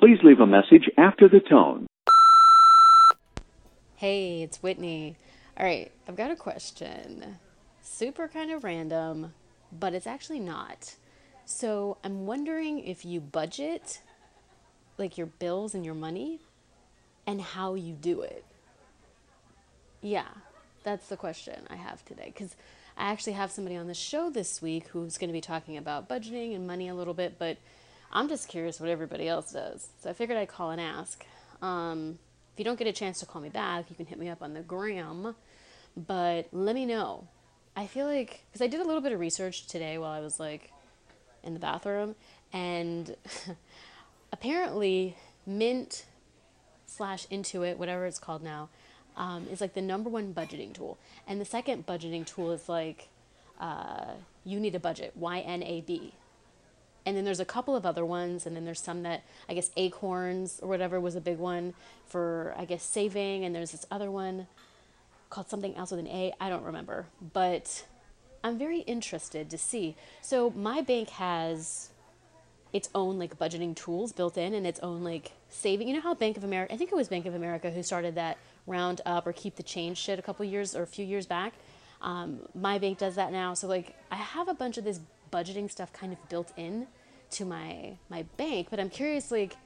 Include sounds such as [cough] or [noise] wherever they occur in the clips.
Please leave a message after the tone. Hey, it's Whitney. All right, I've got a question. Super kind of random, but it's actually not. So I'm wondering if you budget like your bills and your money and how you do it. Yeah, that's the question I have today. Because I actually have somebody on the show this week who's going to be talking about budgeting and money a little bit, but I'm just curious what everybody else does. So I figured I'd call and ask. Um, if you don't get a chance to call me back, you can hit me up on the gram, but let me know. I feel like, because I did a little bit of research today while I was like in the bathroom, and [laughs] apparently Mint slash Intuit, whatever it's called now, um, is like the number one budgeting tool. And the second budgeting tool is like uh, You Need a Budget, Y N A B. And then there's a couple of other ones, and then there's some that I guess Acorns or whatever was a big one for I guess saving, and there's this other one called something else with an A. I don't remember, but I'm very interested to see. So my bank has its own like budgeting tools built in and its own like saving. You know how Bank of America, I think it was Bank of America who started that round up or keep the change shit a couple years or a few years back. Um, my bank does that now. So like I have a bunch of this budgeting stuff kind of built in to my my bank, but I'm curious like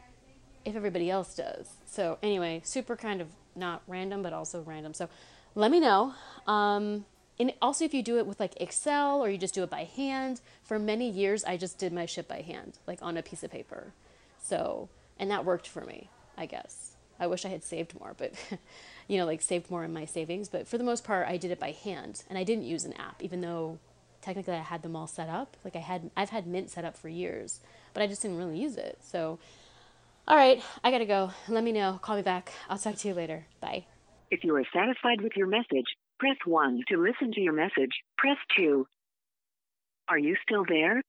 if everybody else does. So anyway, super kind of not random, but also random. So let me know. Um, and also if you do it with like Excel or you just do it by hand. For many years, I just did my shit by hand, like on a piece of paper. So, and that worked for me, I guess. I wish I had saved more, but [laughs] you know, like saved more in my savings. But for the most part, I did it by hand, and I didn't use an app, even though technically I had them all set up. Like I had, I've had Mint set up for years, but I just didn't really use it. So, all right, I gotta go. Let me know. Call me back. I'll talk to you later. Bye. If you are satisfied with your message, press 1 to listen to your message. Press 2. Are you still there?